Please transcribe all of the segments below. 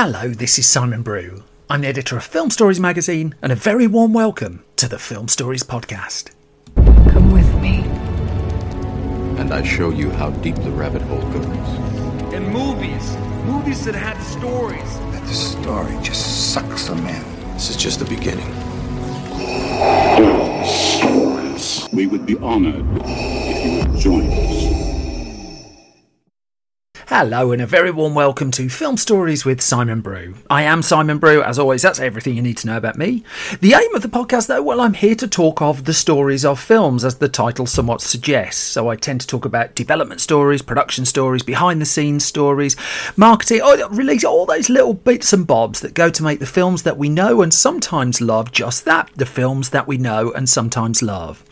Hello, this is Simon Brew. I'm the editor of Film Stories magazine, and a very warm welcome to the Film Stories podcast. Come with me. And I show you how deep the rabbit hole goes. And movies, movies that had stories. That the story just sucks them in. This is just the beginning. Stories. We would be honored if you would join us. Hello, and a very warm welcome to Film Stories with Simon Brew. I am Simon Brew. As always, that's everything you need to know about me. The aim of the podcast, though, well, I'm here to talk of the stories of films, as the title somewhat suggests. So I tend to talk about development stories, production stories, behind the scenes stories, marketing, release all those little bits and bobs that go to make the films that we know and sometimes love just that the films that we know and sometimes love.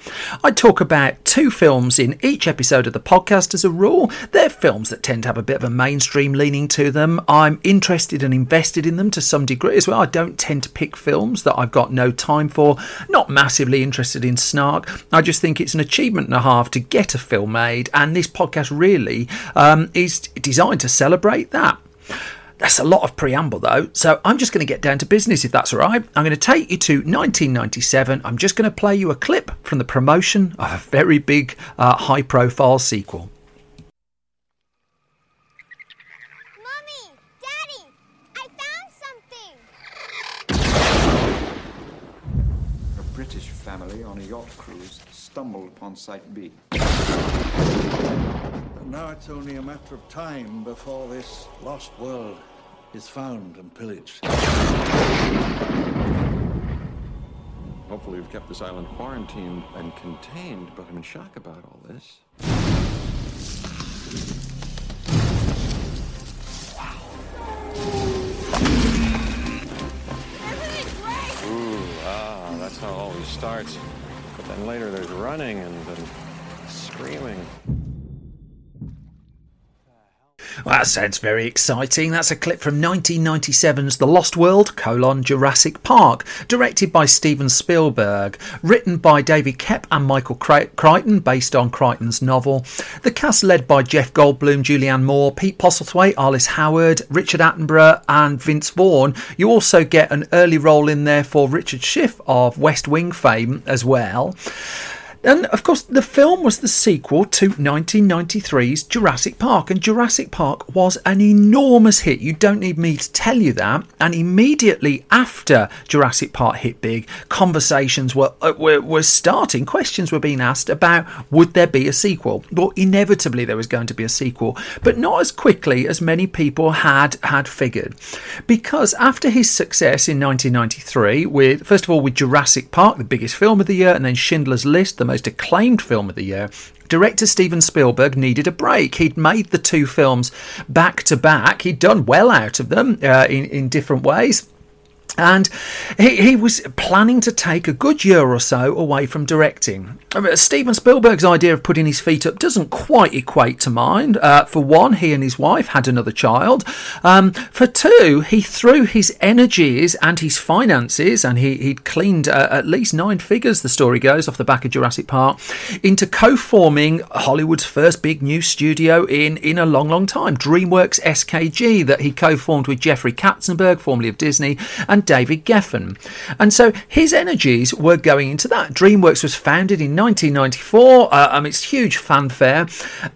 I talk about two films in each episode of the podcast as a rule. They're films that tend to have a bit of a mainstream leaning to them. I'm interested and invested in them to some degree as well. I don't tend to pick films that I've got no time for, not massively interested in snark. I just think it's an achievement and a half to get a film made, and this podcast really um, is designed to celebrate that. That's a lot of preamble though, so I'm just going to get down to business if that's all right. I'm going to take you to 1997. I'm just going to play you a clip from the promotion of a very big, uh, high profile sequel. Mommy! Daddy! I found something! A British family on a yacht cruise stumbled upon Site B. And now it's only a matter of time before this lost world is found and pillaged. Hopefully, we've kept this island quarantined and contained, but I'm in shock about all this. Everything's that's how it always starts. But then later there's running and then screaming. Well, that sounds very exciting. That's a clip from 1997's The Lost World, colon, Jurassic Park, directed by Steven Spielberg, written by David Koepp and Michael Crichton, based on Crichton's novel. The cast led by Jeff Goldblum, Julianne Moore, Pete Postlethwaite, Arliss Howard, Richard Attenborough, and Vince Vaughn. You also get an early role in there for Richard Schiff of West Wing fame as well. And of course, the film was the sequel to 1993's Jurassic Park, and Jurassic Park was an enormous hit. You don't need me to tell you that. And immediately after Jurassic Park hit big, conversations were uh, were, were starting. Questions were being asked about would there be a sequel? Well, inevitably there was going to be a sequel, but not as quickly as many people had had figured, because after his success in 1993 with first of all with Jurassic Park, the biggest film of the year, and then Schindler's List, the most acclaimed film of the year, director Steven Spielberg needed a break. He'd made the two films back to back. He'd done well out of them uh, in, in different ways. And he, he was planning to take a good year or so away from directing. Mean, Steven Spielberg's idea of putting his feet up doesn't quite equate to mine. Uh, for one, he and his wife had another child. Um, for two, he threw his energies and his finances, and he, he'd cleaned uh, at least nine figures, the story goes, off the back of Jurassic Park, into co forming Hollywood's first big new studio in, in a long, long time DreamWorks SKG, that he co formed with Jeffrey Katzenberg, formerly of Disney, and David Geffen. And so his energies were going into that. DreamWorks was founded in 1994. Uh, um, it's huge fanfare.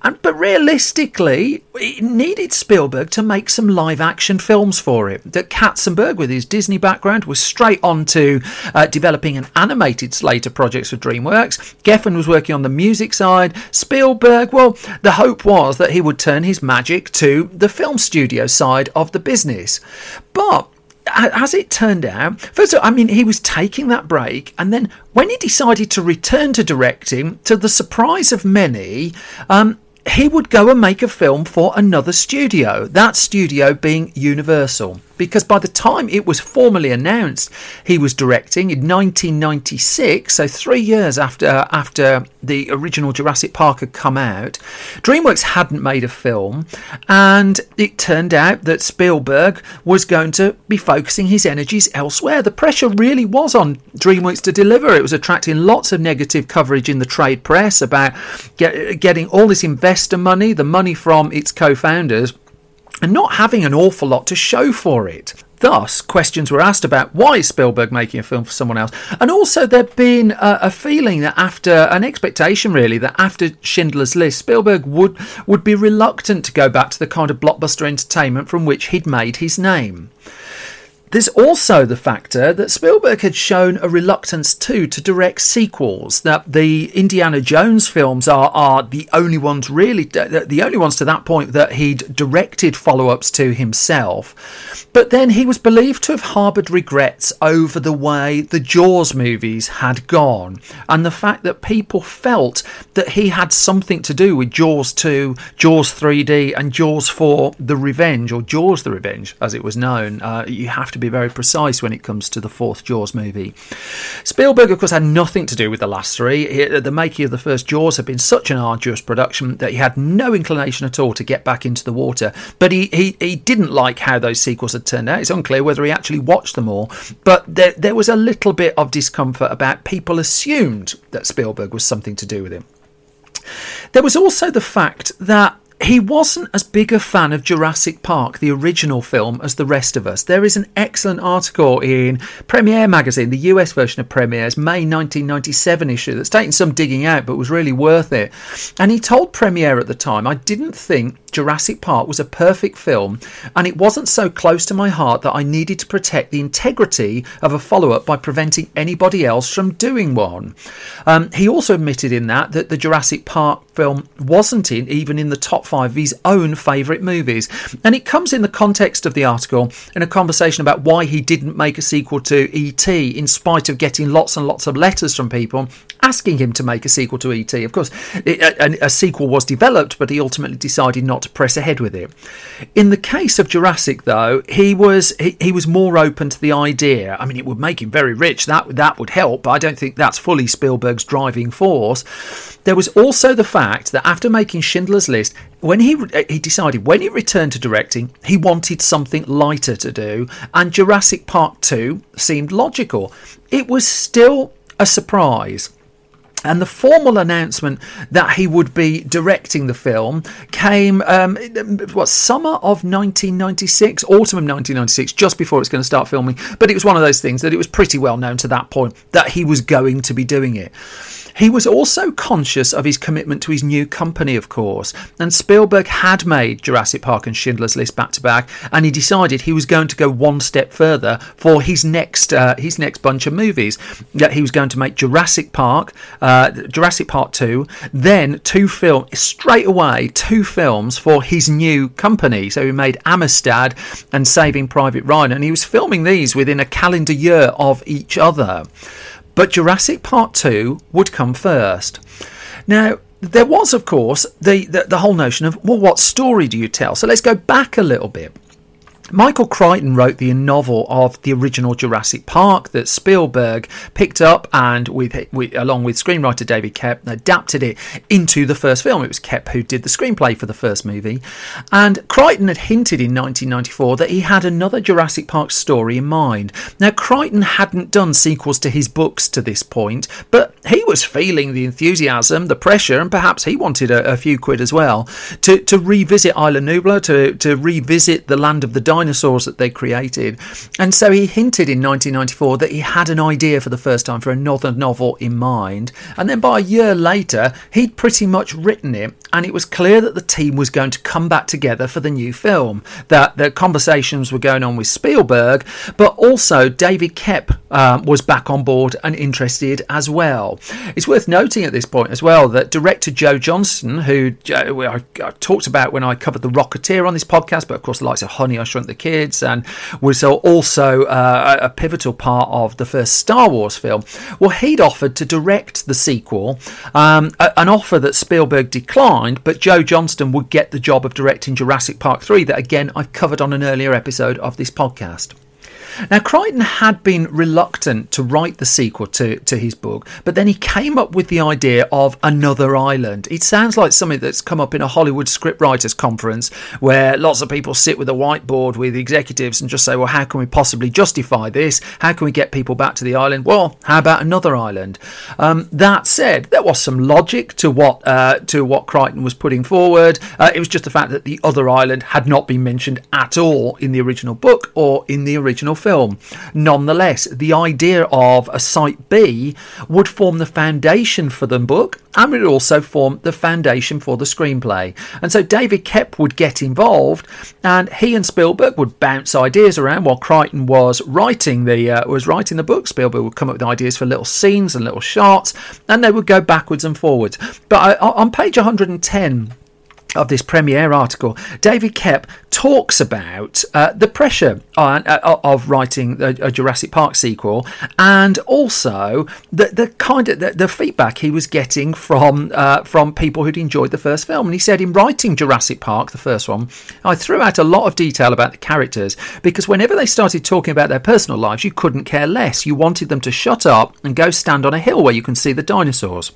And, but realistically, it needed Spielberg to make some live action films for it. That Katzenberg, with his Disney background, was straight on to uh, developing an animated slate of projects for DreamWorks. Geffen was working on the music side. Spielberg, well, the hope was that he would turn his magic to the film studio side of the business. But as it turned out, first of all, I mean, he was taking that break, and then when he decided to return to directing, to the surprise of many, um, he would go and make a film for another studio, that studio being Universal. Because by the time it was formally announced he was directing in 1996, so three years after after the original Jurassic Park had come out, DreamWorks hadn't made a film, and it turned out that Spielberg was going to be focusing his energies elsewhere. The pressure really was on DreamWorks to deliver. It was attracting lots of negative coverage in the trade press about get, getting all this investor money, the money from its co-founders and not having an awful lot to show for it. Thus, questions were asked about why is Spielberg making a film for someone else, and also there'd been a, a, feeling that after an expectation, really, that after Schindler's List, Spielberg would would be reluctant to go back to the kind of blockbuster entertainment from which he'd made his name. There's also the factor that Spielberg had shown a reluctance too to direct sequels. That the Indiana Jones films are are the only ones really the only ones to that point that he'd directed follow-ups to himself. But then he was believed to have harboured regrets over the way the Jaws movies had gone, and the fact that people felt that he had something to do with Jaws 2, Jaws 3D, and Jaws 4: The Revenge, or Jaws: The Revenge, as it was known. Uh, you have to be very precise when it comes to the fourth Jaws movie. Spielberg, of course, had nothing to do with the last three. He, the making of the first Jaws had been such an arduous production that he had no inclination at all to get back into the water. But he, he, he didn't like how those sequels had turned out. It's unclear whether he actually watched them all. But there, there was a little bit of discomfort about people assumed that Spielberg was something to do with him. There was also the fact that he wasn't as big a fan of Jurassic Park, the original film, as the rest of us. There is an excellent article in Premiere magazine, the US version of Premiere's May 1997 issue, that's taken some digging out but was really worth it. And he told Premiere at the time, I didn't think Jurassic Park was a perfect film, and it wasn't so close to my heart that I needed to protect the integrity of a follow up by preventing anybody else from doing one. Um, he also admitted in that that the Jurassic Park film wasn't in even in the top five of his own favourite movies, and it comes in the context of the article in a conversation about why he didn't make a sequel to E.T. in spite of getting lots and lots of letters from people asking him to make a sequel to E.T. Of course, a, a sequel was developed, but he ultimately decided not to press ahead with it. In the case of Jurassic, though, he was he, he was more open to the idea. I mean, it would make him very rich. That that would help, but I don't think that's fully Spielberg's driving force. There was also the fact that after making Schindler's List, when he uh, he decided when he returned to directing, he wanted something lighter to do, and Jurassic Park 2 seemed logical. It was still a surprise and the formal announcement that he would be directing the film came, um, what, summer of 1996, autumn of 1996, just before it's going to start filming. But it was one of those things that it was pretty well known to that point that he was going to be doing it. He was also conscious of his commitment to his new company, of course, and Spielberg had made Jurassic Park and Schindler's List back to back, and he decided he was going to go one step further for his next uh, his next bunch of movies. That he was going to make Jurassic Park, uh, Uh, Jurassic Park two, then two films straight away, two films for his new company. So he made Amistad and Saving Private Ryan, and he was filming these within a calendar year of each other. But Jurassic Park 2 would come first. Now, there was, of course, the, the, the whole notion of, well, what story do you tell? So let's go back a little bit. Michael Crichton wrote the novel of the original Jurassic Park that Spielberg picked up and, with, with, along with screenwriter David Koepp, adapted it into the first film. It was Koepp who did the screenplay for the first movie. And Crichton had hinted in 1994 that he had another Jurassic Park story in mind. Now, Crichton hadn't done sequels to his books to this point, but he was feeling the enthusiasm, the pressure, and perhaps he wanted a, a few quid as well to, to revisit Isla Nublar, to, to revisit the land of the dinosaurs that they created. And so he hinted in 1994 that he had an idea for the first time for another novel in mind. And then by a year later, he'd pretty much written it, and it was clear that the team was going to come back together for the new film. That the conversations were going on with Spielberg, but also David Koepp um, was back on board and interested as well. It's worth noting at this point as well that director Joe Johnston, who uh, I, I talked about when I covered The Rocketeer on this podcast, but of course the likes of Honey, I Shrunk the Kids, and was also uh, a pivotal part of the first Star Wars film. Well, he'd offered to direct the sequel, um, an offer that Spielberg declined, but Joe Johnston would get the job of directing Jurassic Park 3, that again I've covered on an earlier episode of this podcast. Now, Crichton had been reluctant to write the sequel to, to his book, but then he came up with the idea of another island. It sounds like something that's come up in a Hollywood scriptwriters conference where lots of people sit with a whiteboard with executives and just say, well, how can we possibly justify this? How can we get people back to the island? Well, how about another island? Um, that said, there was some logic to what uh, to what Crichton was putting forward. Uh, it was just the fact that the other island had not been mentioned at all in the original book or in the original film. Nonetheless, the idea of a Site B would form the foundation for the book and would also form the foundation for the screenplay. And so David Koepp would get involved, and he and Spielberg would bounce ideas around while Crichton was writing the uh, was writing the book. Spielberg would come up with ideas for little scenes and little shots, and they would go backwards and forwards. But uh, on page 110 of this premiere article, David Koepp talks about uh, the pressure on, uh, of writing a, a, Jurassic Park sequel, and also the, the kind of the, the feedback he was getting from uh, from people who'd enjoyed the first film. And he said, in writing Jurassic Park, the first one, I threw out a lot of detail about the characters because whenever they started talking about their personal lives, you couldn't care less. You wanted them to shut up and go stand on a hill where you can see the dinosaurs.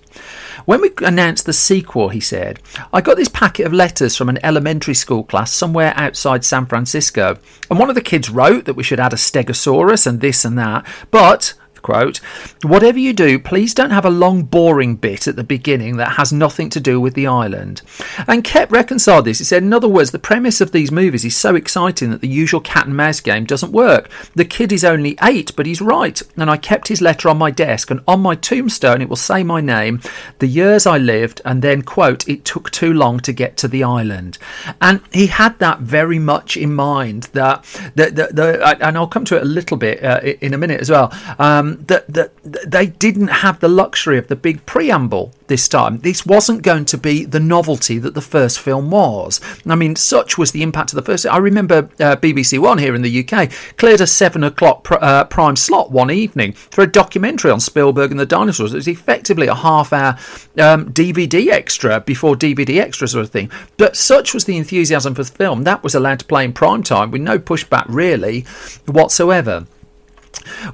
When we announced the sequel, he said, I got this packet of letters from an elementary school class somewhere outside San Francisco, and one of the kids wrote that we should add a stegosaurus and this and that, but quote, Whatever you do, please don't have a long, boring bit at the beginning that has nothing to do with the island. And Koepp reconciled this. He said, In other words, the premise of these movies is so exciting that the usual cat and mouse game doesn't work. The kid is only eight, but he's right. And I kept his letter on my desk, and on my tombstone it will say my name, the years I lived, and then, quote, It took too long to get to the island. And he had that very much in mind. That, the, the, the, and I'll come to it a little bit uh, in a minute as well. Um, that that they didn't have the luxury of the big preamble this time. This wasn't going to be the novelty that the first film was. I mean, such was the impact of the first. I remember uh, BBC One here in the UK cleared a seven o'clock pr- uh, prime slot one evening for a documentary on Spielberg and the dinosaurs. It was effectively a half-hour um, DVD extra before DVD extra sort of thing. But such was the enthusiasm for the film that was allowed to play in prime time with no pushback really whatsoever.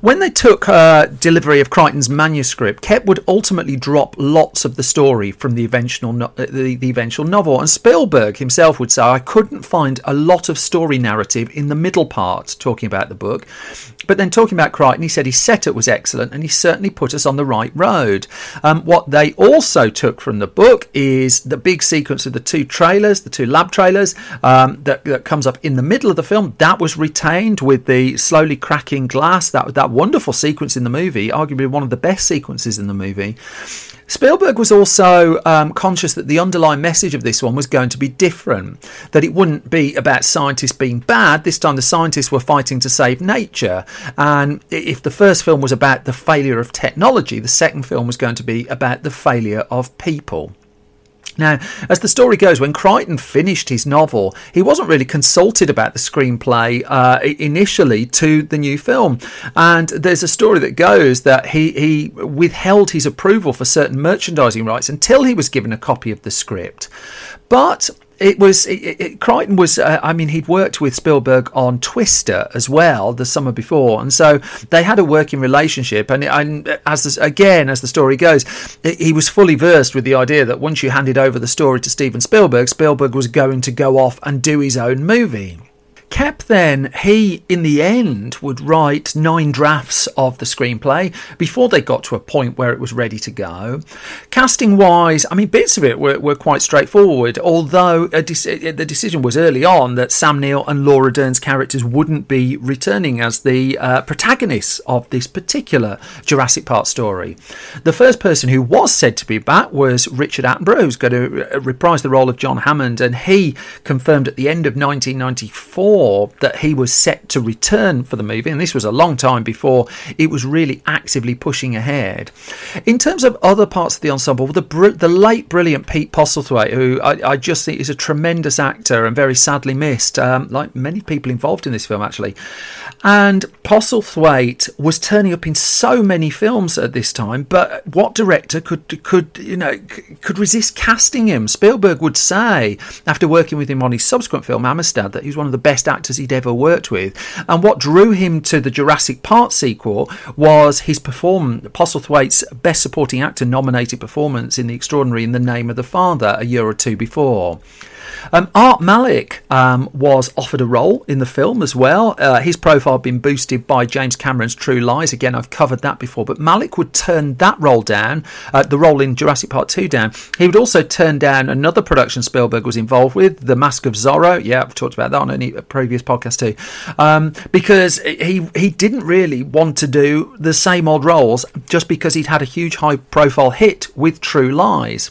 When they took uh, delivery of Crichton's manuscript, Koepp would ultimately drop lots of the story from the eventual, no- uh, the, the eventual novel, and Spielberg himself would say, I couldn't find a lot of story narrative in the middle part, talking about the book. But then talking about Crichton, he said his setup was excellent and he certainly put us on the right road. Um, what they also took from the book is the big sequence of the two trailers, the two lab trailers, um, that, that comes up in the middle of the film. That was retained with the slowly cracking glass, that, that wonderful sequence in the movie, arguably one of the best sequences in the movie. Spielberg was also um, conscious that the underlying message of this one was going to be different, that it wouldn't be about scientists being bad. This time, the scientists were fighting to save nature. And if the first film was about the failure of technology, the second film was going to be about the failure of people. Now, as the story goes, when Crichton finished his novel, he wasn't really consulted about the screenplay uh, initially to the new film. And there's a story that goes that he, he withheld his approval for certain merchandising rights until he was given a copy of the script. But it was it, it, Crichton was. Uh, I mean, he'd worked with Spielberg on Twister as well the summer before, and so they had a working relationship. And, and as this, again, as the story goes, he was fully versed with the idea that once you handed over the story to Steven Spielberg, Spielberg was going to go off and do his own movie. Koepp then, he in the end would write nine drafts of the screenplay before they got to a point where it was ready to go. Casting wise, I mean, bits of it were, were quite straightforward, although de- the decision was early on that Sam Neill and Laura Dern's characters wouldn't be returning as the uh, protagonists of this particular Jurassic Park story. The first person who was said to be back was Richard Attenborough, who's going to uh, reprise the role of John Hammond, and he confirmed at the end of 1994 that he was set to return for the movie, and this was a long time before it was really actively pushing ahead. In terms of other parts of the ensemble, the br- the late brilliant Pete Postlethwaite, who I, I, just think is a tremendous actor and very sadly missed, um, like many people involved in this film actually. And Postlethwaite was turning up in so many films at this time, but what director could could you know could resist casting him? Spielberg would say after working with him on his subsequent film Amistad that he was one of the best actors he'd ever worked with. And what drew him to the Jurassic Park sequel was his performance, Postlethwaite's Best Supporting Actor nominated performance in The Extraordinary in the Name of the Father a year or two before. Um, Art Malik um, was offered a role in the film as well. Uh, his profile had been boosted by James Cameron's True Lies. Again, I've covered that before, but Malik would turn that role down, uh, the role in Jurassic Park 2 down. He would also turn down another production Spielberg was involved with, The Mask of Zorro. Yeah, I've talked about that on a previous podcast too. Um, because he, he didn't really want to do the same old roles just because he'd had a huge high profile hit with True Lies.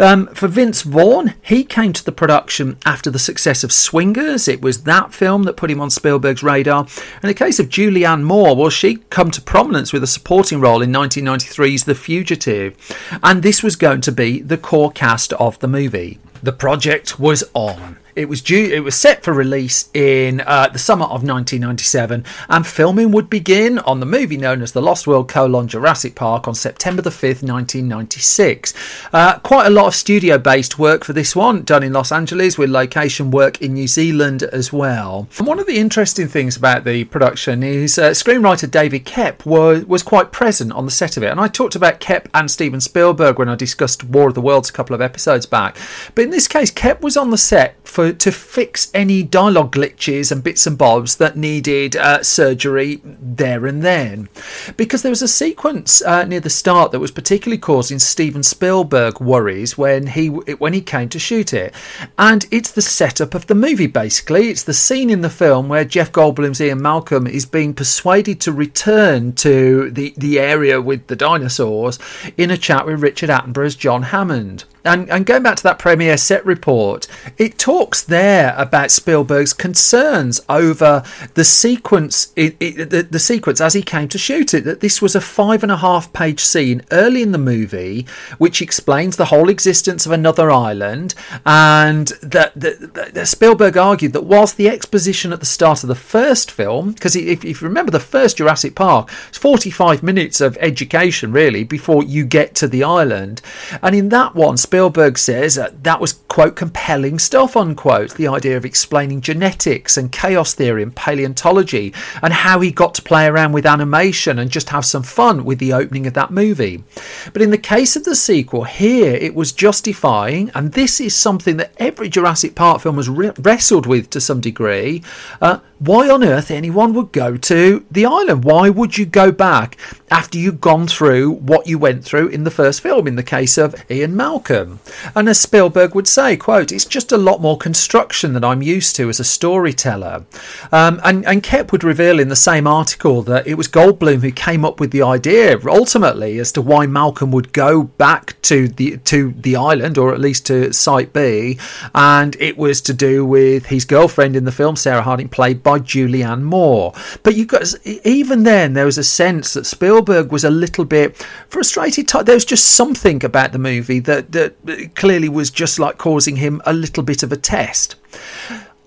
Um, for Vince Vaughn, he came to the production after the success of Swingers. It was that film that put him on Spielberg's radar. In the case of Julianne Moore, well, she come to prominence with a supporting role in 1993's The Fugitive, and this was going to be the core cast of the movie. The project was on. It was due. It was set for release in uh, the summer of 1997, and filming would begin on the movie known as The Lost World: colon, Jurassic Park on September the 5th, 1996. Uh, quite a lot of studio-based work for this one, done in Los Angeles, with location work in New Zealand as well. And one of the interesting things about the production is uh, screenwriter David Koepp was was quite present on the set of it, and I talked about Koepp and Steven Spielberg when I discussed War of the Worlds a couple of episodes back. But in this case, Koepp was on the set for to fix any dialogue glitches and bits and bobs that needed uh, surgery there and then, because there was a sequence uh, near the start that was particularly causing Steven Spielberg worries when he when he came to shoot it, and it's the setup of the movie. Basically, it's the scene in the film where Jeff Goldblum's Ian Malcolm is being persuaded to return to the the area with the dinosaurs in a chat with Richard Attenborough's John Hammond. And, and going back to that premiere set report, it talks there about Spielberg's concerns over the sequence, it, it, the, the sequence as he came to shoot it. That this was a five and a half page scene early in the movie, which explains the whole existence of another island, and that, that, that Spielberg argued that whilst the exposition at the start of the first film, because if, if you remember the first Jurassic Park, it's forty five minutes of education really before you get to the island, and in that one. Spielberg says uh, that was, quote, compelling stuff, unquote. The idea of explaining genetics and chaos theory and paleontology and how he got to play around with animation and just have some fun with the opening of that movie. But in the case of the sequel, here it was justifying, and this is something that every Jurassic Park film has re- wrestled with to some degree. Uh, why on earth anyone would go to the island? Why would you go back after you've gone through what you went through in the first film, in the case of Ian Malcolm? And as Spielberg would say, quote, it's just a lot more construction than I'm used to as a storyteller. Um, and, and Koepp would reveal in the same article that it was Goldblum who came up with the idea ultimately as to why Malcolm would go back to the to the island or at least to Site B, and it was to do with his girlfriend in the film, Sarah Harding, played by Julianne Moore. But you got even then there was a sense that Spielberg was a little bit frustrated. There was just something about the movie that that clearly was just like causing him a little bit of a test.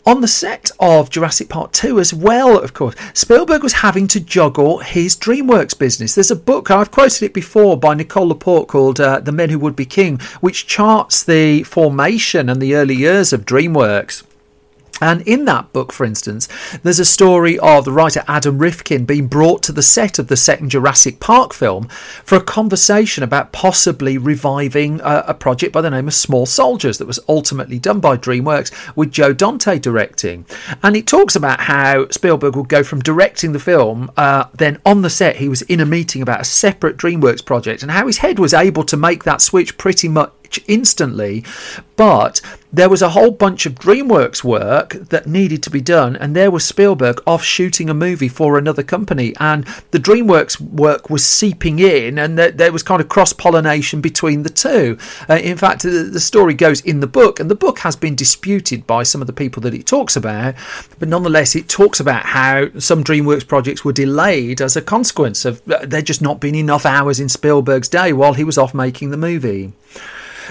On the set of Jurassic Park 2 as well, of course, Spielberg was having to juggle his DreamWorks business. There's a book, I've quoted it before, by Nicole Laporte called uh, The Men Who Would Be King, which charts the formation and the early years of DreamWorks. And in that book, for instance, there's a story of the writer Adam Rifkin being brought to the set of the second Jurassic Park film for a conversation about possibly reviving a, a project by the name of Small Soldiers that was ultimately done by DreamWorks with Joe Dante directing. And it talks about how Spielberg would go from directing the film, uh, then on the set, he was in a meeting about a separate DreamWorks project, and how his head was able to make that switch pretty much instantly, but there was a whole bunch of DreamWorks work that needed to be done, and there was Spielberg off shooting a movie for another company, and the DreamWorks work was seeping in, and there, there was kind of cross pollination between the two. Uh, in fact, the, the, story goes in the book, and the book has been disputed by some of the people that it talks about, but nonetheless, it talks about how some DreamWorks projects were delayed as a consequence of uh, there just not being enough hours in Spielberg's day while he was off making the movie.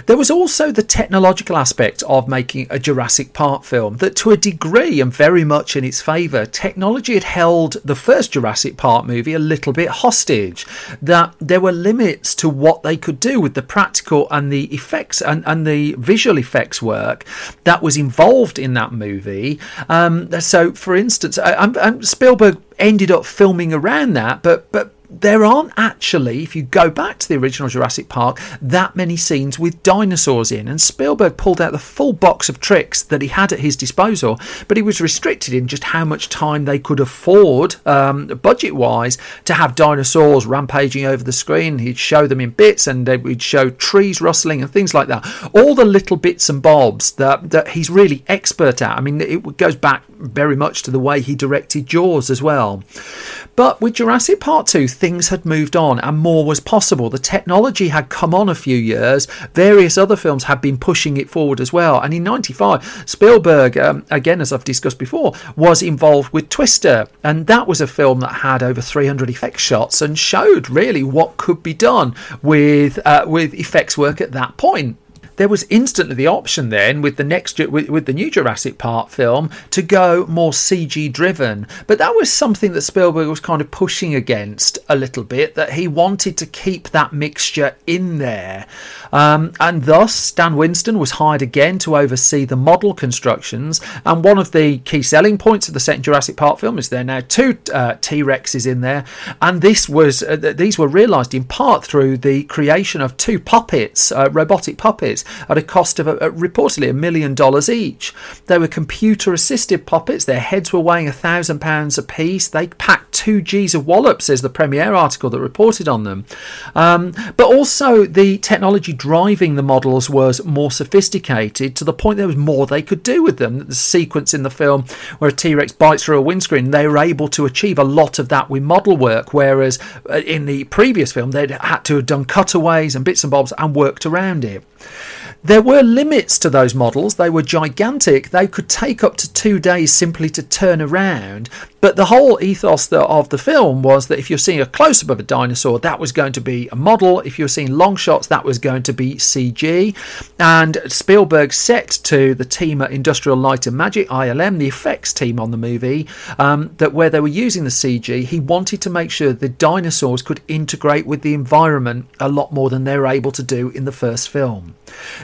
There was also the technological aspect of making a Jurassic Park film that, to a degree and very much in its favour, technology had held the first Jurassic Park movie a little bit hostage. That there were limits to what they could do with the practical and the effects and, and the visual effects work that was involved in that movie. Um, so, for instance, I, I'm, Spielberg ended up filming around that, but but there aren't actually, if you go back to the original Jurassic Park, that many scenes with dinosaurs in. And Spielberg pulled out the full box of tricks that he had at his disposal, but he was restricted in just how much time they could afford, um, budget wise, to have dinosaurs rampaging over the screen. He'd show them in bits and we'd show trees rustling and things like that. All the little bits and bobs that, that he's really expert at. I mean, it goes back very much to the way he directed Jaws as well. But with Jurassic Park 2, things had moved on and more was possible. The technology had come on a few years. Various other films had been pushing it forward as well. And in 95, Spielberg, um, again, as I've discussed before, was involved with Twister. And that was a film that had over 300 effects shots and showed really what could be done with, uh, with effects work at that point there was instantly the option then with the next with, with the new Jurassic Park film to go more CG driven. But that was something that Spielberg was kind of pushing against a little bit. That he wanted to keep that mixture in there, um, and thus Stan Winston was hired again to oversee the model constructions. And one of the key selling points of the second Jurassic Park film is there now two uh, T Rexes in there, and this was uh, these were realised in part through the creation of two puppets, uh, robotic puppets at a cost of a, a, reportedly a million dollars each. They were computer assisted puppets, their heads were weighing a thousand pounds apiece. They packed two G's of wallop, says the Premiere article that reported on them. Um, but also, the technology driving the models was more sophisticated to the point there was more they could do with them. The sequence in the film where a T Rex bites through a windscreen, they were able to achieve a lot of that with model work, whereas uh, in the previous film, they'd had to have done cutaways and bits and bobs and worked around it. There were limits to those models. They were gigantic. They could take up to two days simply to turn around. But the whole ethos of the film was that if you're seeing a close up of a dinosaur, that was going to be a model. If you're seeing long shots, that was going to be CG. And Spielberg set to the team at Industrial Light and Magic, ILM, the effects team on the movie, um, that where they were using the CG, he wanted to make sure the dinosaurs could integrate with the environment a lot more than they were able to do in the first film.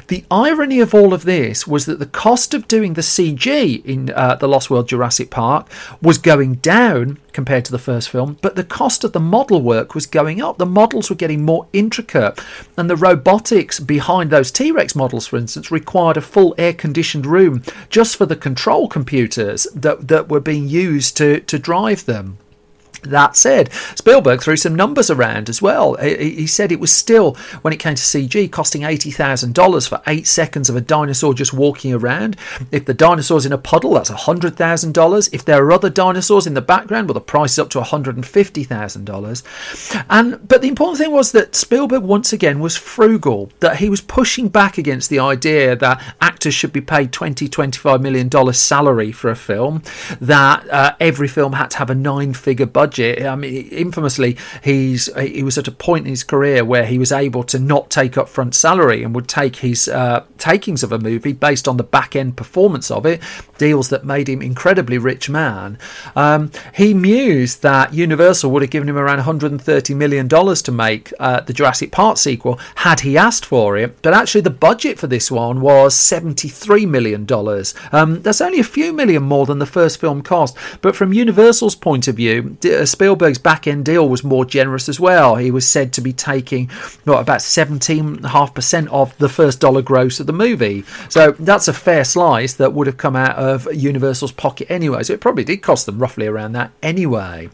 The irony of all of this was that the cost of doing the CG in uh, The Lost World Jurassic Park was going down compared to the first film, but the cost of the model work was going up. The models were getting more intricate, and the robotics behind those T Rex models, for instance, required a full air conditioned room just for the control computers that, that were being used to, to drive them. That said, Spielberg threw some numbers around as well. He said it was still, when it came to CG, costing $80,000 for eight seconds of a dinosaur just walking around. If the dinosaur's in a puddle, that's $100,000. If there are other dinosaurs in the background, well, the price is up to $150,000. And But the important thing was that Spielberg, once again, was frugal, that he was pushing back against the idea that actors should be paid $20, $25 million salary for a film, that uh, every film had to have a nine figure budget budget. I mean, infamously, he's he was at a point in his career where he was able to not take upfront salary and would take his uh, takings of a movie based on the back end performance of it, deals that made him incredibly rich man. Um, he mused that Universal would have given him around 130 million dollars to make uh, the Jurassic Park sequel had he asked for it, but actually the budget for this one was 73 million dollars. Um, that's only a few million more than the first film cost, but from Universal's point of view, Uh, Spielberg's back end deal was more generous as well. He was said to be taking what, about 17.5% of the first dollar gross of the movie. So that's a fair slice that would have come out of Universal's pocket anyway. So it probably did cost them roughly around that anyway.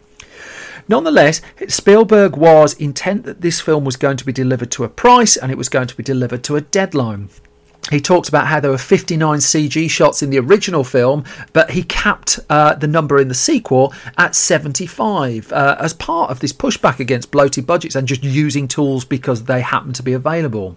Nonetheless, Spielberg was intent that this film was going to be delivered to a price and it was going to be delivered to a deadline he talked about how there were 59 CG shots in the original film, but he capped uh, the number in the sequel at 75 uh, as part of this pushback against bloated budgets and just using tools because they happen to be available.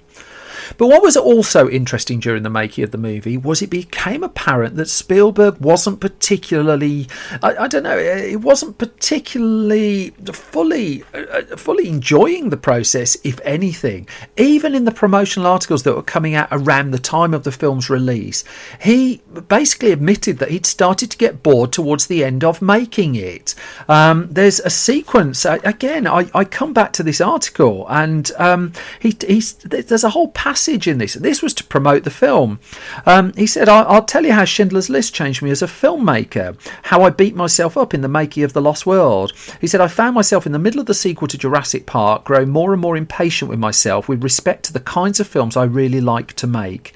But what was also interesting during the making of the movie was it became apparent that Spielberg wasn't particularly, I, I don't know, it wasn't particularly fully, uh, fully enjoying the process, if anything. Even in the promotional articles that were coming out around the time of the film's release, he basically admitted that he'd started to get bored towards the end of making it. Um, there's a sequence, again, I, I come back to this article and um, he, there's a whole passage in this. This was to promote the film. Um, he said, I'll, I'll tell you how Schindler's List changed me as a filmmaker, how I beat myself up in the making of The Lost World. He said, I found myself in the middle of the sequel to Jurassic Park, growing more and more impatient with myself with respect to the kinds of films I really like to make.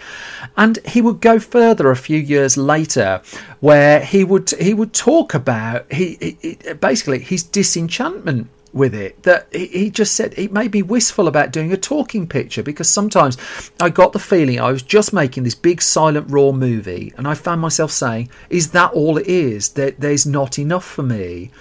And he would go further a few years later, where he would he would talk about he, he basically his disenchantment with it that he just said it made me wistful about doing a talking picture because sometimes I got the feeling I was just making this big silent raw movie and I found myself saying is that all it is? That there's not enough for me.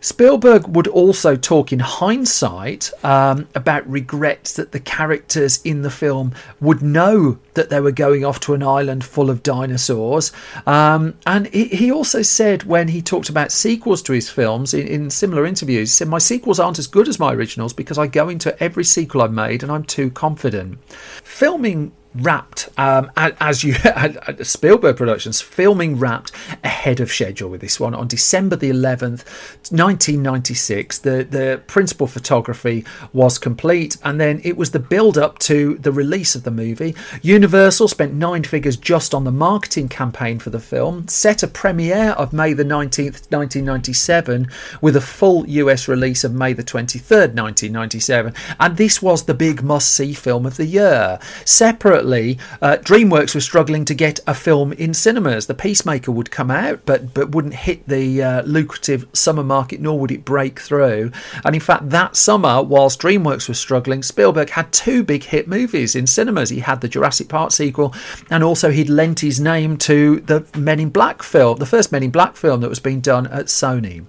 Spielberg would also talk in hindsight um, about regrets that the characters in the film would know that they were going off to an island full of dinosaurs. Um, and he, he, also said when he talked about sequels to his films in, in similar interviews he said my sequels aren't as good as my originals because I go into every sequel I've made and I'm too confident. Filming wrapped um, as you Spielberg Productions filming wrapped ahead of schedule with this one on December the 11th 1996 the the principal photography was complete and then it was the build up to the release of the movie. Universal spent nine figures just on the marketing campaign for the film set a premiere of May the 19th 1997 with a full US release of May the 23rd 1997 and this was the big must see film of the year. Separate separately, uh, DreamWorks was struggling to get a film in cinemas. The Peacemaker would come out, but but wouldn't hit the uh, lucrative summer market, nor would it break through. And in fact, that summer, whilst DreamWorks was struggling, Spielberg had two big hit movies in cinemas. He had the Jurassic Park sequel, and also he'd lent his name to the Men in Black film, the first Men in Black film that was being done at Sony.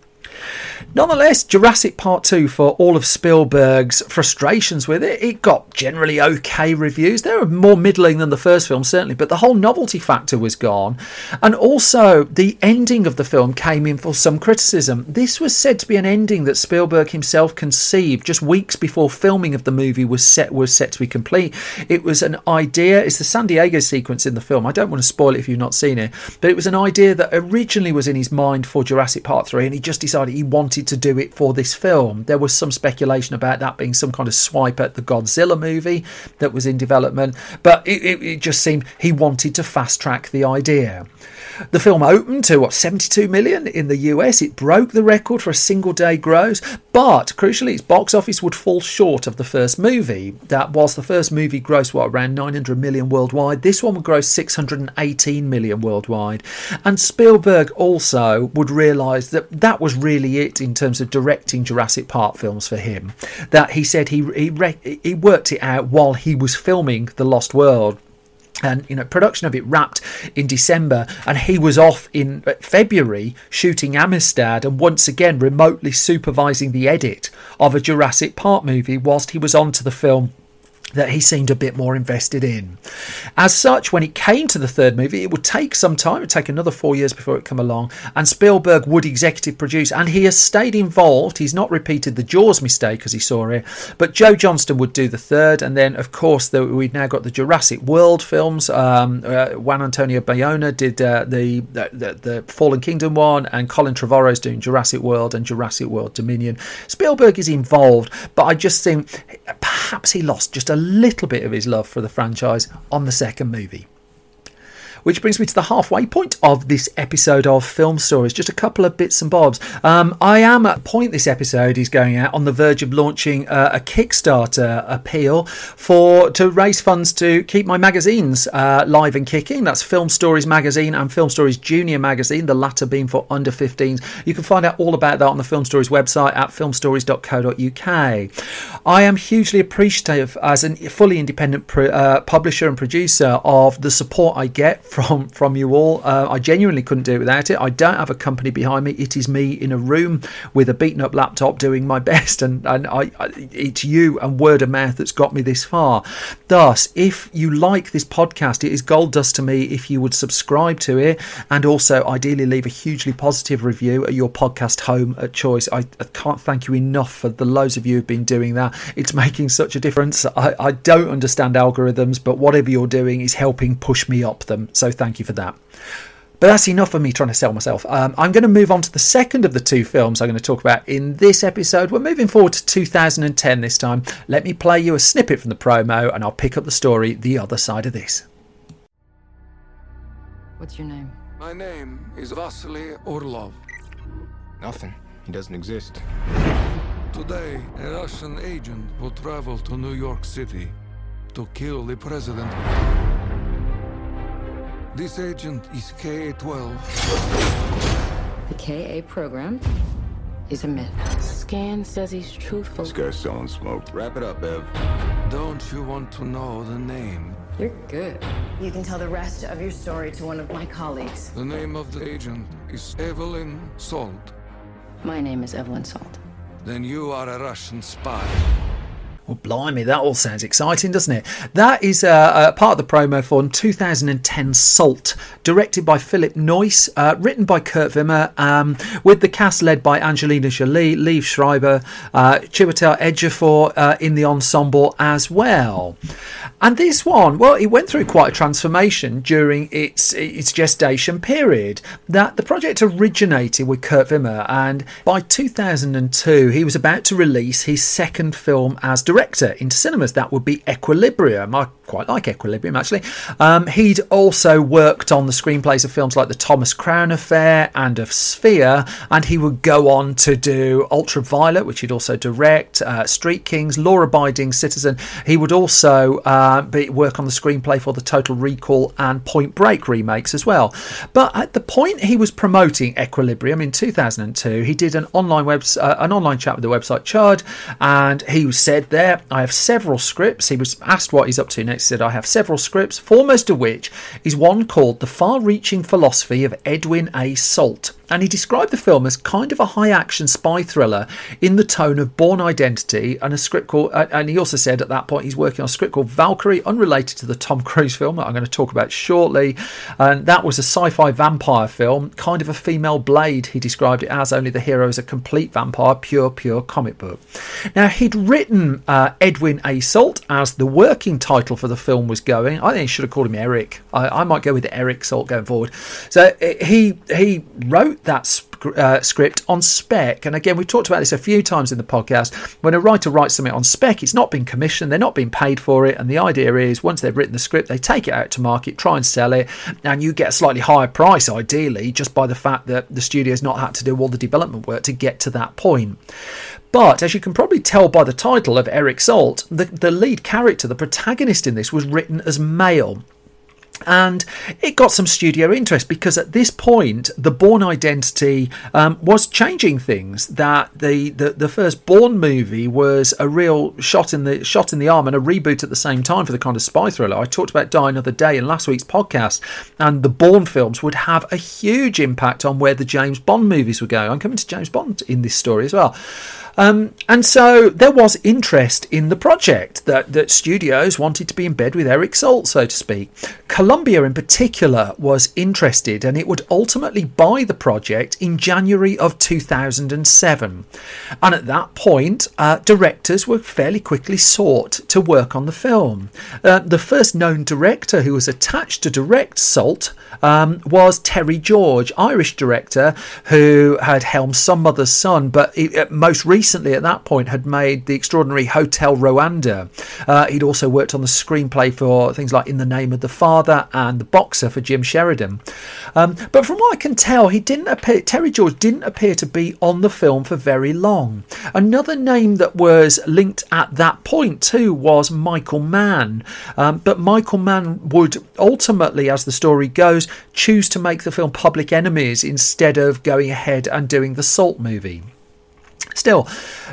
Nonetheless, Jurassic Park 2, for all of Spielberg's frustrations with it, it got generally okay reviews. They were more middling than the first film, certainly, but the whole novelty factor was gone. And also, the ending of the film came in for some criticism. This was said to be an ending that Spielberg himself conceived just weeks before filming of the movie was set was set to be complete. It was an idea, it's the San Diego sequence in the film. I don't want to spoil it if you've not seen it, but it was an idea that originally was in his mind for Jurassic Park 3, and he just decided he wanted to do it for this film. There was some speculation about that being some kind of swipe at the Godzilla movie that was in development, but it, it, it just seemed he wanted to fast track the idea. The film opened to what 72 million in the US. It broke the record for a single day gross, but crucially, its box office would fall short of the first movie. That whilst the first movie grossed what around 900 million worldwide, this one would gross 618 million worldwide. And Spielberg also would realise that that was really it in terms of directing Jurassic Park films for him. That he said he he, he worked it out while he was filming The Lost World and you know production of it wrapped in december and he was off in uh, february shooting amistad and once again remotely supervising the edit of a jurassic park movie whilst he was on to the film that he seemed a bit more invested in. As such, when it came to the third movie, it would take some time, it would take another four years before it come along, and Spielberg would executive produce, and he has stayed involved. He's not repeated the Jaws mistake as he saw it, but Joe Johnston would do the third, and then of course the, we've now got the Jurassic World films. Um, uh, Juan Antonio Bayona did uh, the, the, the Fallen Kingdom one, and Colin Trevorrow's doing Jurassic World and Jurassic World Dominion. Spielberg is involved, but I just think perhaps he lost just a little bit of his love for the franchise on the second movie. Which brings me to the halfway point of this episode of Film Stories. Just a couple of bits and bobs. Um, I am at point this episode is going out on the verge of launching uh, a Kickstarter appeal for to raise funds to keep my magazines uh, live and kicking. That's Film Stories Magazine and Film Stories Junior Magazine, the latter being for under 15s. You can find out all about that on the Film Stories website at filmstories.co.uk. I am hugely appreciative as a fully independent uh, publisher and producer of the support I get from from from you all. Uh, I genuinely couldn't do it without it. I don't have a company behind me. It is me in a room with a beaten up laptop doing my best, and and I, I it's you and word of mouth that's got me this far. Thus, if you like this podcast, it is gold dust to me if you would subscribe to it, and also ideally leave a hugely positive review at your podcast home at choice. I, I can't thank you enough for the loads of you who've been doing that. It's making such a difference. I, I don't understand algorithms, but whatever you're doing is helping push me up them. So thank you for that. But that's enough of me trying to sell myself. Um, I'm going to move on to the second of the two films I'm going to talk about in this episode. We're moving forward to 2010 this time. Let me play you a snippet from the promo and I'll pick up the story the other side of this. What's your name? My name is Vasily Orlov. Nothing. He doesn't exist. Today, a Russian agent will travel to New York City to kill the president. This agent is KA-12. The KA program is a myth. Scan says he's truthful. This guy's selling smoke. Wrap it up, Bev. Don't you want to know the name? You're good. You can tell the rest of your story to one of my colleagues. The name of the agent is Evelyn Salt. My name is Evelyn Salt. Then you are a Russian spy. Well, blimey, that all sounds exciting, doesn't it? That is uh, uh, part of the promo for 2010 Salt, directed by Philip Noyce, uh, written by Kurt Wimmer, um, with the cast led by Angelina Jolie, Liev Schreiber, uh, Chiwetel Ejiofor uh, in the ensemble as well. And this one, well, it went through quite a transformation during its its gestation period. That the project originated with Kurt Wimmer, and by 2002, he was about to release his second film as director into cinemas. That would be Equilibrium. I quite like Equilibrium actually. Um, he'd also worked on the screenplays of films like The Thomas Crown Affair and of Sphere, and he would go on to do Ultraviolet, which he'd also direct, uh, Street Kings, Law Abiding Citizen. He would also uh, be, work on the screenplay for the Total Recall and Point Break remakes as well. But at the point he was promoting Equilibrium in 2002, he did an online web, uh, an online chat with the website Chud, and he said there, "I have several scripts." He was asked what he's up to next. He said, "I have several scripts, foremost of which is one called The Far-Reaching Philosophy of Edwin A. Salt." And he described the film as kind of a high action spy thriller in the tone of Bourne Identity and a script called, uh, and he also said at that point he's working on a script called Valkyrie, unrelated to the Tom Cruise film that I'm going to talk about shortly. And that was a sci fi vampire film, kind of a female blade, he described it as, only the hero is a complete vampire, pure, pure comic book. Now, he'd written uh, Edwin A. Salt as the working title for the film was going. I think he should have called him Eric. I, I might go with Eric Salt going forward. So he, he wrote that uh, script on spec. And again, we've talked about this a few times in the podcast. When a writer writes something on spec, it's not been commissioned, they're not being paid for it. And the idea is once they've written the script, they take it out to market, try and sell it, and you get a slightly higher price, ideally, just by the fact that the studio's not had to do all the development work to get to that point. But as you can probably tell by the title of Eric Salt, the, the lead character, the protagonist in this, was written as male and it got some studio interest because at this point the Bourne identity um, was changing things that the, the the first Bourne movie was a real shot in the shot in the arm and a reboot at the same time for the kind of spy thriller. I talked about Die Another Day in last week's podcast and the Bourne films would have a huge impact on where the James Bond movies were going. I'm coming to James Bond in this story as well um, and so there was interest in the project that, that studios wanted to be in bed with Eric Salt, so to speak. Columbia, in particular, was interested and it would ultimately buy the project in January of 2007. And at that point, uh, directors were fairly quickly sought to work on the film. Uh, the first known director who was attached to direct Salt um, was Terry George, Irish director who had helmed Some Mother's Son, but he, uh, most recently at that point had made the extraordinary Hotel Rwanda. Uh, he'd also worked on the screenplay for things like In the Name of the Father and The Boxer for Jim Sheridan. Um, but from what I can tell, he didn't appear. Terry George didn't appear to be on the film for very long. Another name that was linked at that point too was Michael Mann, um, but Michael Mann would ultimately, as the story goes, choose to make the film Public Enemies instead of going ahead and doing the Salt movie. Still,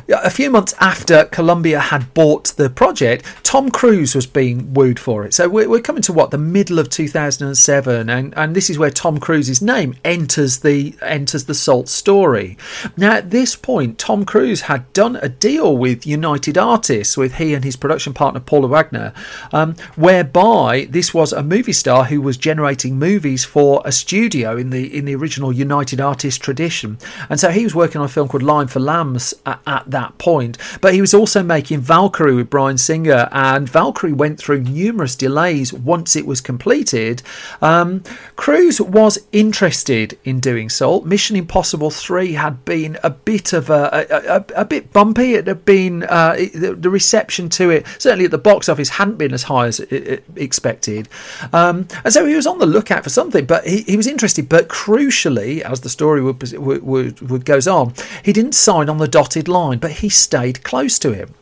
a few months after Columbia had bought the project, Tom Cruise was being wooed for it. So we're, we're coming to what the middle of 2007, and, and this is where Tom Cruise's name enters the enters the Salt story. Now, at this point, Tom Cruise had done a deal with United Artists, with he and his production partner Paula Wagner, um, whereby this was a movie star who was generating movies for a studio in the in the original United Artists tradition, and so he was working on a film called Lions for Lambs at, at that point. But he was also making Valkyrie with Bryan Singer, and Valkyrie went through numerous delays once it was completed. Um, Cruise was interested in doing Salt. Mission Impossible 3 had been a bit of a, a, a, a bit bumpy. It had been uh, the, the, reception to it, certainly at the box office, hadn't been as high as it, it expected. Um, and so he was on the lookout for something, but he, he was interested. But crucially, as the story would, would, would goes on, he didn't sign on the dotted line, but he stayed close to him.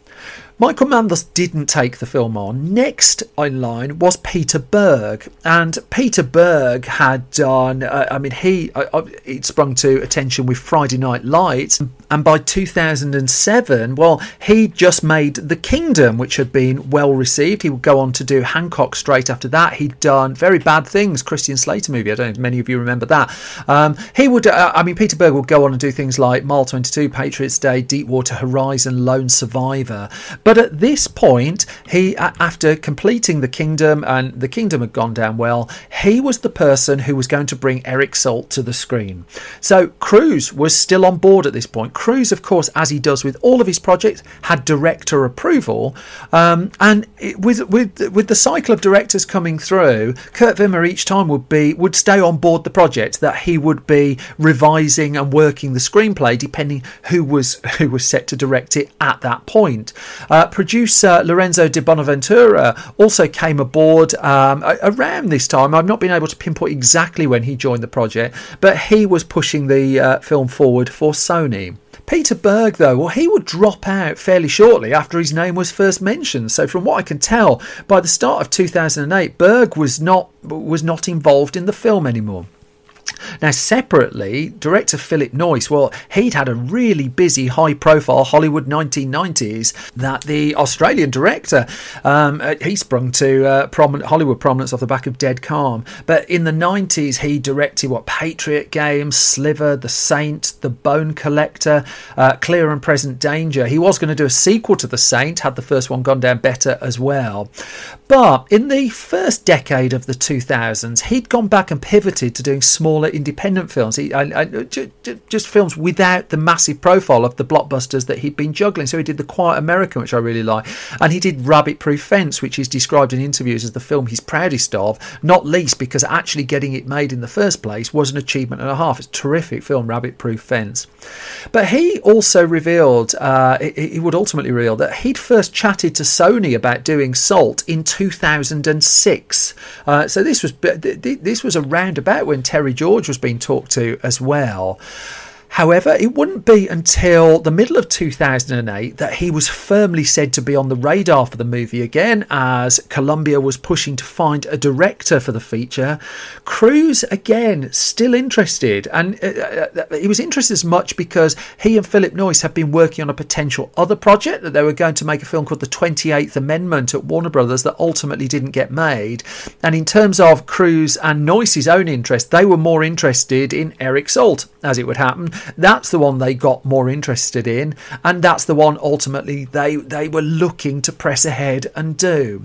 Michael Mann thus didn't take the film on. Next in line was Peter Berg, and Peter Berg had done. Uh, I mean, he uh, uh it sprung to attention with Friday Night Lights, and by 2007, well, he just made The Kingdom, which had been well received. He would go on to do Hancock straight after that. He'd done Very Bad Things, Christian Slater movie. I don't know if many of you remember that. Um, he would. Uh, I mean, Peter Berg would go on and do things like Mile 22, Patriots Day, Deepwater Horizon, Lone Survivor. But at this point, he, after completing the kingdom and the kingdom had gone down well, he was the person who was going to bring Eric Salt to the screen. So Cruise was still on board at this point. Cruise, of course, as he does with all of his projects, had director approval, um, and it, with with with the cycle of directors coming through, Kurt Wimmer each time would be would stay on board the project. That he would be revising and working the screenplay depending who was who was set to direct it at that point. Uh, producer Lorenzo di Bonaventura also came aboard um, around this time. I've not been able to pinpoint exactly when he joined the project, but he was pushing the uh, film forward for Sony. Peter Berg, though, well, he would drop out fairly shortly after his name was first mentioned. So, from what I can tell, by the start of 2008, Berg was not was not involved in the film anymore. Now, separately, director Philip Noyce, well, he'd had a really busy, high profile Hollywood 1990s that the Australian director, um, uh, he sprung to uh, prominent Hollywood prominence off the back of Dead Calm. But in the 90s, he directed what Patriot Games, Sliver, The Saint, The Bone Collector, uh, Clear and Present Danger. He was going to do a sequel to The Saint, had the first one gone down better as well. But in the first decade of the 2000s, he'd gone back and pivoted to doing smaller independent films. He, I, I, just films without the massive profile of the blockbusters that he'd been juggling. So he did The Quiet American, which I really like, and he did Rabbit Proof Fence, which is described in interviews as the film he's proudest of, not least because actually getting it made in the first place was an achievement and a half. It's a terrific film, Rabbit Proof Fence. But he also revealed, uh, he would ultimately reveal that he'd first chatted to Sony about doing Salt in 2006. Uh, so this was this was around about when Terry George was being talked to as well. However, it wouldn't be until the middle of 2008 that he was firmly said to be on the radar for the movie again, as Columbia was pushing to find a director for the feature. Cruise, again, still interested, and uh, uh, he was interested as much because he and Philip Noyce had been working on a potential other project that they were going to make a film called The 28th Amendment at Warner Brothers that ultimately didn't get made. And in terms of Cruise and Noyce's own interest, they were more interested in Eric Salt, as it would happen that's the one they got more interested in, and that's the one ultimately they they were looking to press ahead and do.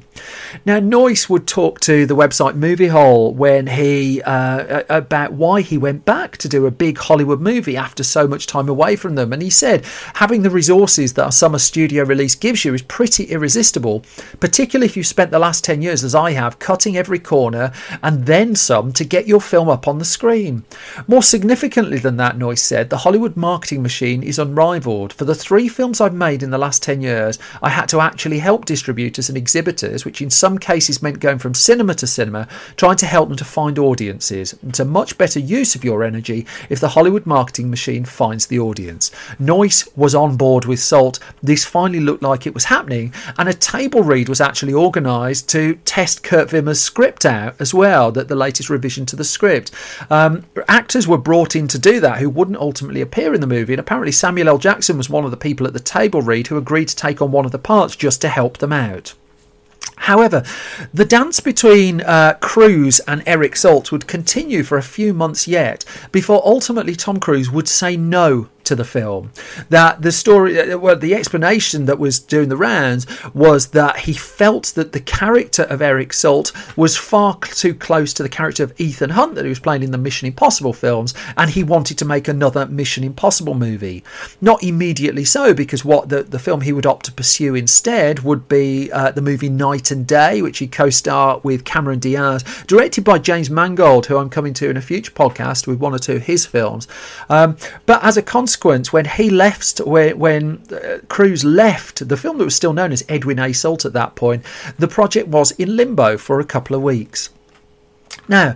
Now, Noyce would talk to the website Moviehole when he uh, about why he went back to do a big Hollywood movie after so much time away from them, and he said having the resources that a summer studio release gives you is pretty irresistible, particularly if you spent the last ten years as I have cutting every corner and then some to get your film up on the screen. More significantly than that, Noyce said the Hollywood marketing machine is unrivaled. For the three films I've made in the last 10 years, I had to actually help distributors and exhibitors, which in some cases meant going from cinema to cinema, trying to help them to find audiences. It's a much better use of your energy if the Hollywood marketing machine finds the audience. Noyce was on board with Salt. This finally looked like it was happening, and a table read was actually organised to test Kurt Wimmer's script out as well, that the latest revision to the script. Um, actors were brought in to do that who wouldn't ultimately appear in the movie. And apparently, Samuel L. Jackson was one of the people at the table read who agreed to take on one of the parts just to help them out. However, the dance between uh, Cruise and Eric Salt would continue for a few months yet before ultimately Tom Cruise would say no to the film. That the story, uh, well, the explanation that was doing the rounds was that he felt that the character of Eric Salt was far too close to the character of Ethan Hunt that he was playing in the Mission Impossible films, and he wanted to make another Mission Impossible movie. Not immediately so, because what the, the film he would opt to pursue instead would be uh, the movie Knight and Day, which he co-star with Cameron Diaz, directed by James Mangold, who I'm coming to in a future podcast with one or two of his films. Um, but as a consequence when he left, when, when uh, Cruise left the film that was still known as Edwin A. Salt at that point, the project was in limbo for a couple of weeks. Now,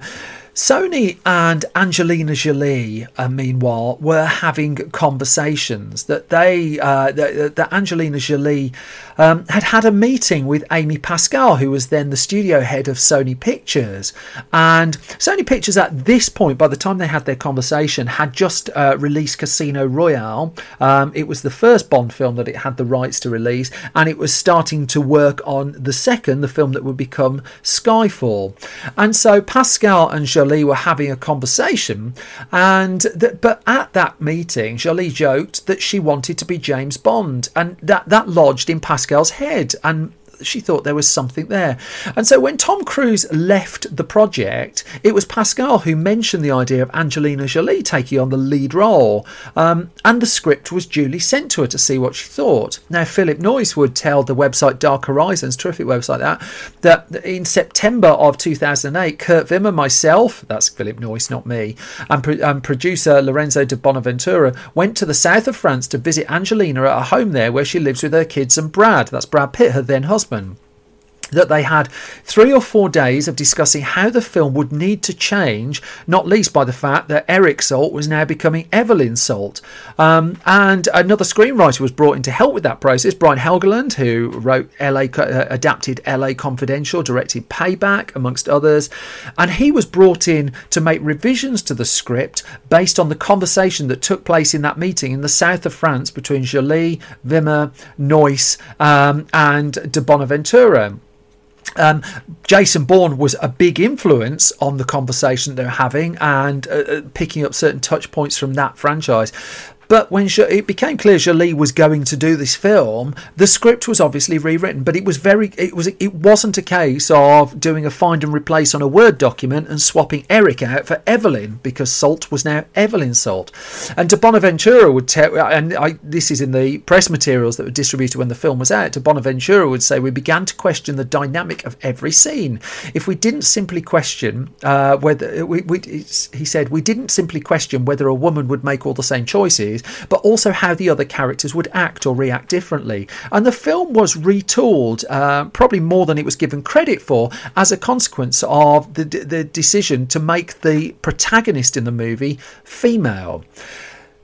Sony and Angelina Jolie, uh, meanwhile, were having conversations that they uh, that, that Angelina Jolie um, had had a meeting with Amy Pascal, who was then the studio head of Sony Pictures, and Sony Pictures at this point, by the time they had their conversation, had just uh, released Casino Royale. Um, it was the first Bond film that it had the rights to release, and it was starting to work on the second, the film that would become Skyfall, and so Pascal and Jolie Jolie were having a conversation, and that, but at that meeting, Jolie joked that she wanted to be James Bond, and that that lodged in Pascal's head, and she thought there was something there. And so when Tom Cruise left the project, it was Pascal who mentioned the idea of Angelina Jolie taking on the lead role. Um, and the script was duly sent to her to see what she thought. Now, Philip Noyce would tell the website Dark Horizons, terrific website that, that in September of 2008, Kurt Wimmer, myself, that's Philip Noyce, not me, and, pro- and producer Lorenzo di Bonaventura went to the south of France to visit Angelina at a home there where she lives with her kids and Brad, that's Brad Pitt, her then husband husband that they had three or four days of discussing how the film would need to change, not least by the fact that Eric Salt was now becoming Evelyn Salt. Um, and another screenwriter was brought in to help with that process, Brian Helgeland, who wrote LA, uh, adapted LA Confidential, directed Payback, amongst others. And he was brought in to make revisions to the script based on the conversation that took place in that meeting in the south of France between Jolie, Wimmer, Noyce, um, and di Bonaventura. Um, Jason Bourne was a big influence on the conversation they're having and uh, uh picking up certain touch points from that franchise. But when it became clear Jolie was going to do this film, the script was obviously rewritten. But it was very, it was, it wasn't a case of doing a find and replace on a Word document and swapping Eric out for Evelyn because Salt was now Evelyn Salt. And Di Bonaventura would tell, and I, this is in the press materials that were distributed when the film was out. Di Bonaventura would say we began to question the dynamic of every scene. If we didn't simply question uh, whether we, we, he said we didn't simply question whether a woman would make all the same choices but also how the other characters would act or react differently. And the film was retooled, uh, probably more than it was given credit for, as a consequence of the, the decision to make the protagonist in the movie female.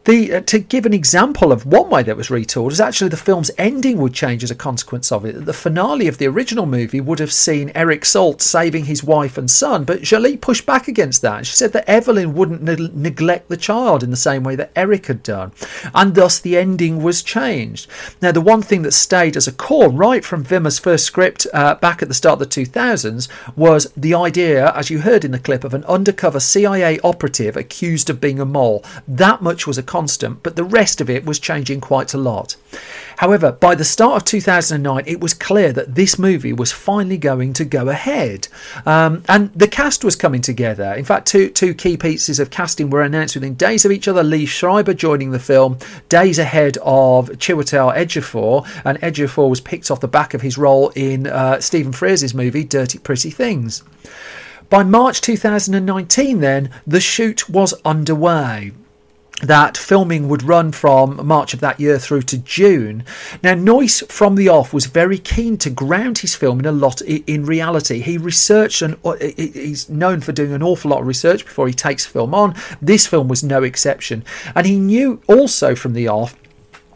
The, uh, to give an example of one way that was retooled is actually the film's ending would change as a consequence of it. The finale of the original movie would have seen Eric Salt saving his wife and son, but Jolie pushed back against that. She said that Evelyn wouldn't ne- neglect the child in the same way that Eric had done, and thus the ending was changed. Now, the one thing that stayed as a core right from Wimmer's first script uh, back at the start of the 2000s was the idea, as you heard in the clip, of an undercover CIA operative accused of being a mole. That much was a constant, but the rest of it was changing quite a lot. However, by the start of 2009, it was clear that this movie was finally going to go ahead. Um, and the cast was coming together. In fact, two, two key pieces of casting were announced within days of each other. Liev Schreiber joining the film days ahead of Chiwetel Ejiofor, and Ejiofor was picked off the back of his role in uh, Stephen Frears's movie Dirty Pretty Things. By March 2019, then, the shoot was underway that filming would run from March of that year through to June. Now, Noyce from the off was very keen to ground his film in a lot in reality. He researched and uh, he's known for doing an awful lot of research before he takes film on. This film was no exception, and he knew also from the off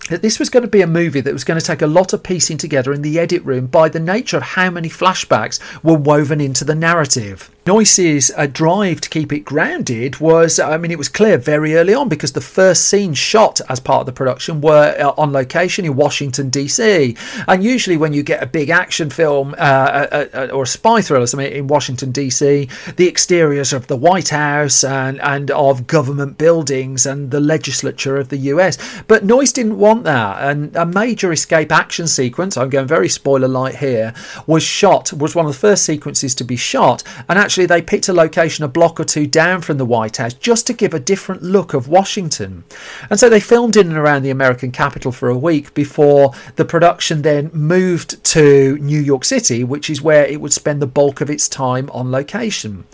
that this was going to be a movie that was going to take a lot of piecing together in the edit room by the nature of how many flashbacks were woven into the narrative. Noyce's uh, drive to keep it grounded was, I mean, it was clear very early on because the first scenes shot as part of the production were uh, on location in Washington, D.C. And usually, when you get a big action film uh, uh, uh, or a spy thriller, mean, in Washington, D.C., the exteriors of the White House and, and of government buildings and the legislature of the U.S. But Noyce didn't want that. And a major escape action sequence, I'm going very spoiler light here, was shot, was one of the first sequences to be shot. And actually, actually they picked a location a block or two down from the White House just to give a different look of Washington. And so they filmed in and around the American capital for a week before the production then moved to New York City, which is where it would spend the bulk of its time on location.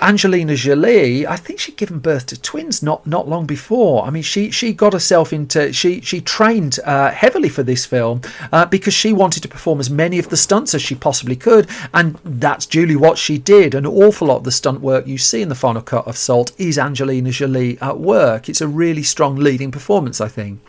Angelina Jolie, I think she'd given birth to twins not not long before. I mean, she she got herself into she she trained uh, heavily for this film uh, because she wanted to perform as many of the stunts as she possibly could, and that's duly what she did. An awful lot of the stunt work you see in the final cut of Salt is Angelina Jolie at work. It's a really strong leading performance, I think.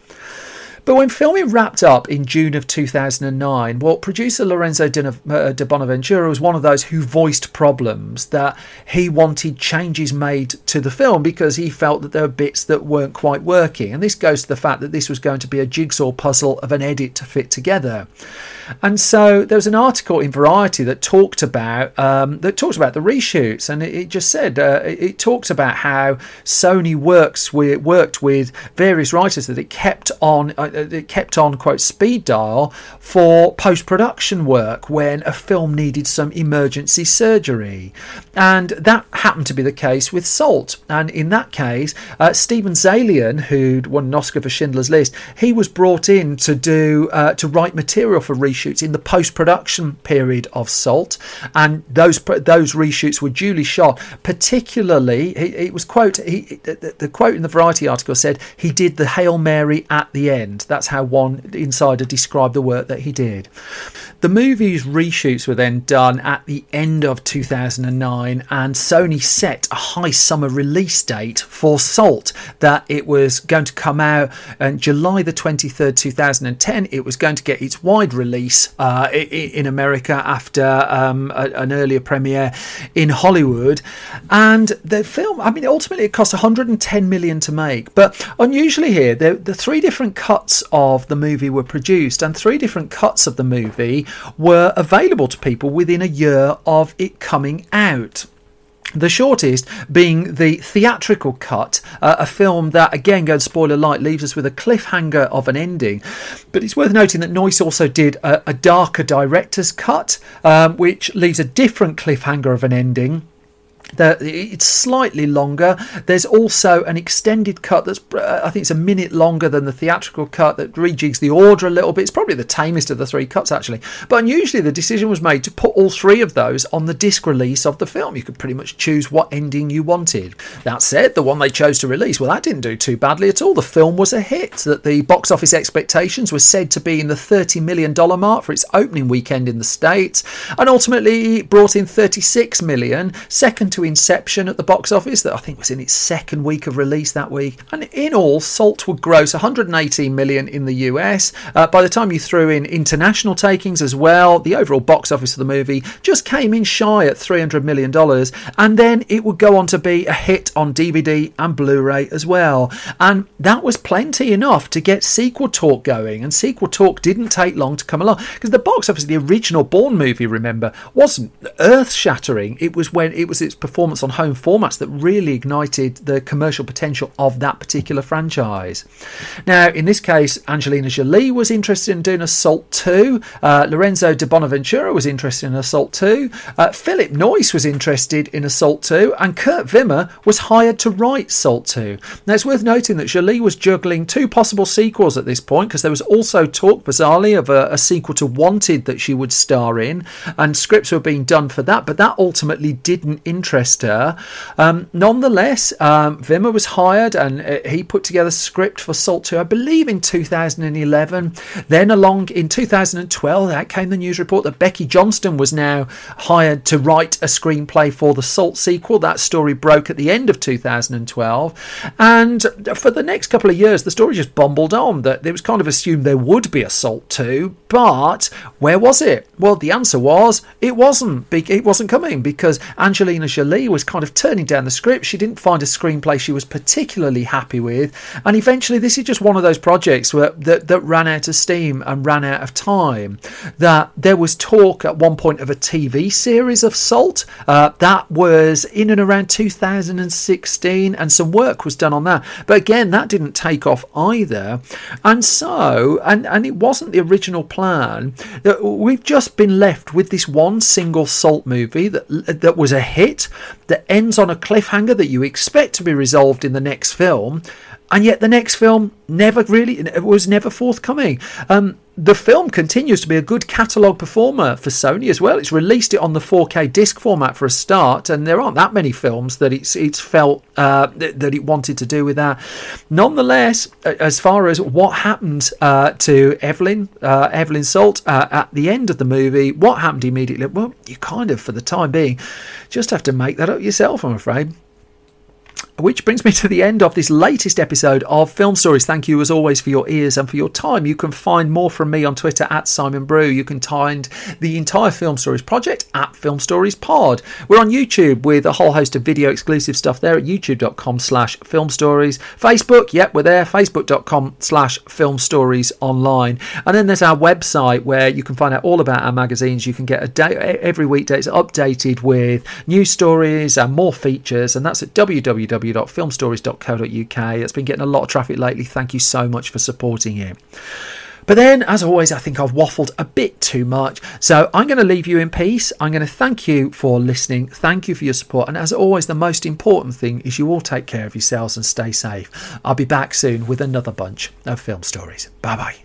But when filming wrapped up in June of 2009, well, producer Lorenzo uh, di Bonaventura was one of those who voiced problems that he wanted changes made to the film because he felt that there were bits that weren't quite working. And this goes to the fact that this was going to be a jigsaw puzzle of an edit to fit together. And so there was an article in Variety that talked about um, that talks about the reshoots, and it, it just said uh, it, it about how Sony works with worked with various writers that it kept on uh, it kept on quote speed dial for post production work when a film needed some emergency surgery, and that happened to be the case with Salt. And in that case, uh, Steven Zaillian, who'd won an Oscar for Schindler's List, he was brought in to do uh, to write material for reshoots reshoots in the post production period of Salt, and those those reshoots were duly shot. Particularly, it, it was quote he, the, the, quote in the Variety article said he did the Hail Mary at the end. That's how one insider described the work that he did. The movie's reshoots were then done at the end of 2009, and Sony set a high summer release date for Salt that it was going to come out on July the 23rd, 2010. It was going to get its wide release uh, in America after um, an earlier premiere in Hollywood. And the film, I mean, ultimately it cost 110 million to make. But unusually here, the three different cuts of the movie were produced, and three different cuts of the movie were available to people within a year of it coming out. The shortest being the theatrical cut, uh, a film that, again, going spoiler light, leaves us with a cliffhanger of an ending. But it's worth noting that Noyce also did a, a darker director's cut, um, which leaves a different cliffhanger of an ending it's slightly longer. There's also an extended cut that's, uh, I think, it's a minute longer than the theatrical cut that rejigs the order a little bit. It's probably the tamest of the three cuts, actually. But unusually, the decision was made to put all three of those on the disc release of the film. You could pretty much choose what ending you wanted. That said, the one they chose to release, well, that didn't do too badly at all. The film was a hit. That the box office expectations were said to be in the $30 million mark for its opening weekend in the States, and ultimately it brought in 36 million, second to Inception at the box office, that I think was in its second week of release that week. And in all, Salt would gross 118 million in the US. Uh, by the time you threw in international takings as well, the overall box office of the movie just came in shy at 300 million dollars, and then it would go on to be a hit on DVD and Blu-ray as well. And that was plenty enough to get sequel talk going. And sequel talk didn't take long to come along because the box office, the original Bourne movie, remember, wasn't earth-shattering. It was when it was its performance on home formats that really ignited the commercial potential of that particular franchise. Now, in this case, Angelina Jolie was interested in doing Assault 2, uh, Lorenzo di Bonaventura was interested in Assault 2, uh, Philip Noyce was interested in Assault 2, and Kurt Wimmer was hired to write Salt 2. Now, it's worth noting that Jolie was juggling two possible sequels at this point because there was also talk, bizarrely, of a, a sequel to Wanted that she would star in, and scripts were being done for that, but that ultimately didn't interest her. Um, nonetheless, um, Wimmer was hired and uh, he put together a script for Salt 2, I believe in 2011. Then along in 2012, that came the news report that Becky Johnston was now hired to write a screenplay for the Salt sequel. That story broke at the end of 2012. And for the next couple of years, the story just bumbled on. That it was kind of assumed there would be a Salt 2, but where was it? Well, the answer was it wasn't. It wasn't coming because Angelina Jolie was kind of turning down the script. She didn't find a screenplay she was particularly happy with, and eventually, this is just one of those projects where that, that ran out of steam and ran out of time. That there was talk at one point of a TV series of Salt. Uh, that was in and around 2016, and some work was done on that. But again, that didn't take off either. And so, and and it wasn't the original plan. That we've just been left with this one single Salt movie that that was a hit that ends on a cliffhanger that you expect to be resolved in the next film and yet the next film never really was never forthcoming. Um, the film continues to be a good catalogue performer for Sony as well. It's released it on the 4K disc format for a start, and there aren't that many films that it's it's felt uh, that, it wanted to do with that. Nonetheless, as far as what happened uh, to Evelyn, uh, Evelyn Salt uh, at the end of the movie, what happened immediately? Well, you kind of, for the time being, just have to make that up yourself. I'm afraid. Which brings me to the end of this latest episode of Film Stories. Thank you as always for your ears and for your time. You can find more from me on Twitter at Simon Brew. You can find the entire Film Stories project at Film Stories Pod. We're on YouTube with a whole host of video exclusive stuff there at youtube.com slash film stories. Facebook, yep, we're there, facebook.com slash film stories online. And then there's our website where you can find out all about our magazines. You can get a day every weekday, it's updated with news stories and more features, and that's at www www.filmstories.co.uk. It's been getting a lot of traffic lately. Thank you so much for supporting it. But then, as always, I think I've waffled a bit too much. So I'm going to leave you in peace. I'm going to thank you for listening. Thank you for your support. And as always, the most important thing is you all take care of yourselves and stay safe. I'll be back soon with another bunch of film stories. Bye bye.